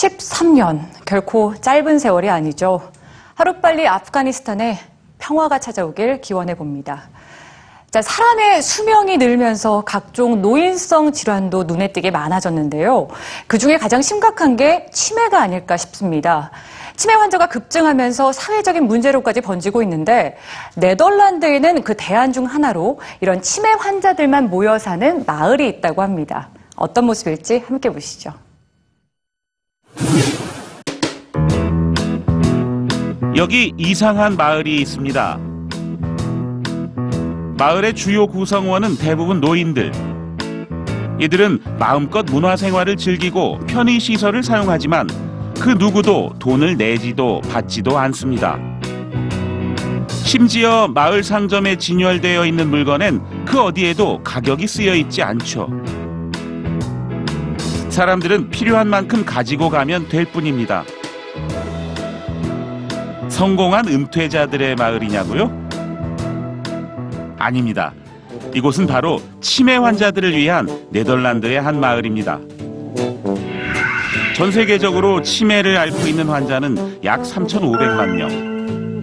13년, 결코 짧은 세월이 아니죠. 하루빨리 아프가니스탄에 평화가 찾아오길 기원해 봅니다. 자, 사람의 수명이 늘면서 각종 노인성 질환도 눈에 띄게 많아졌는데요. 그 중에 가장 심각한 게 치매가 아닐까 싶습니다. 치매 환자가 급증하면서 사회적인 문제로까지 번지고 있는데 네덜란드에는 그 대안 중 하나로 이런 치매 환자들만 모여 사는 마을이 있다고 합니다. 어떤 모습일지 함께 보시죠. 여기 이상한 마을이 있습니다. 마을의 주요 구성원은 대부분 노인들. 이들은 마음껏 문화생활을 즐기고 편의시설을 사용하지만 그 누구도 돈을 내지도 받지도 않습니다. 심지어 마을 상점에 진열되어 있는 물건엔 그 어디에도 가격이 쓰여 있지 않죠. 사람들은 필요한 만큼 가지고 가면 될 뿐입니다. 성공한 은퇴자들의 마을이냐고요? 아닙니다. 이곳은 바로 치매 환자들을 위한 네덜란드의 한 마을입니다. 전 세계적으로 치매를 앓고 있는 환자는 약 3,500만 명.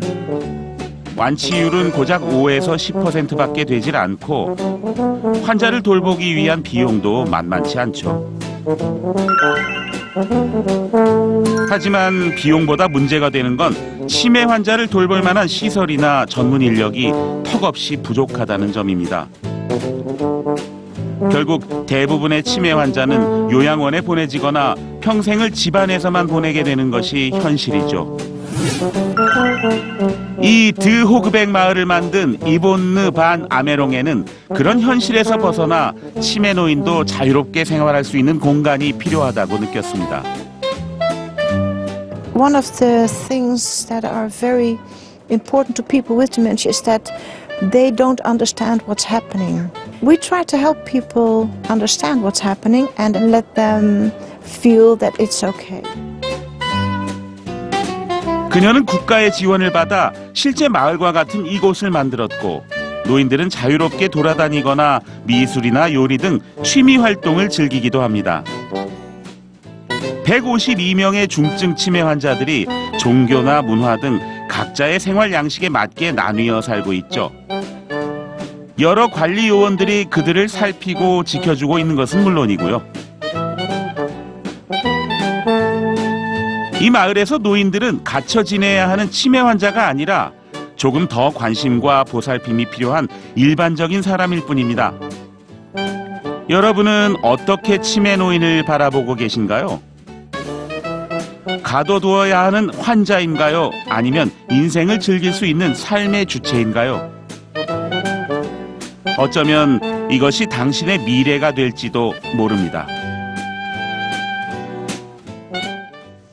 완치율은 고작 5에서 10%밖에 되질 않고 환자를 돌보기 위한 비용도 만만치 않죠. 하지만 비용보다 문제가 되는 건 치매 환자를 돌볼 만한 시설이나 전문 인력이 턱없이 부족하다는 점입니다. 결국 대부분의 치매 환자는 요양원에 보내지거나 평생을 집안에서만 보내게 되는 것이 현실이죠. 이 드호그백 마을을 만든 이본느 반 아메롱에는 그런 현실에서 벗어나 치매 노인도 자유롭게 생활할 수 있는 공간이 필요하다고 느꼈습니다. One of the things that are very important to people with dementia is that they don't understand what's happening. We try to help people understand what's happening and let them feel that it's okay. 그녀는 국가의 지원을 받아 실제 마을과 같은 이곳을 만들었고 노인들은 자유롭게 돌아다니거나 미술이나 요리 등 취미 활동을 즐기기도 합니다. 152명의 중증 치매 환자들이 종교나 문화 등 각자의 생활 양식에 맞게 나뉘어 살고 있죠. 여러 관리 요원들이 그들을 살피고 지켜주고 있는 것은 물론이고요. 이 마을에서 노인들은 갇혀 지내야 하는 치매 환자가 아니라 조금 더 관심과 보살핌이 필요한 일반적인 사람일 뿐입니다. 여러분은 어떻게 치매 노인을 바라보고 계신가요? 가둬두어야 하는 환자인가요? 아니면 인생을 즐길 수 있는 삶의 주체인가요? 어쩌면 이것이 당신의 미래가 될지도 모릅니다.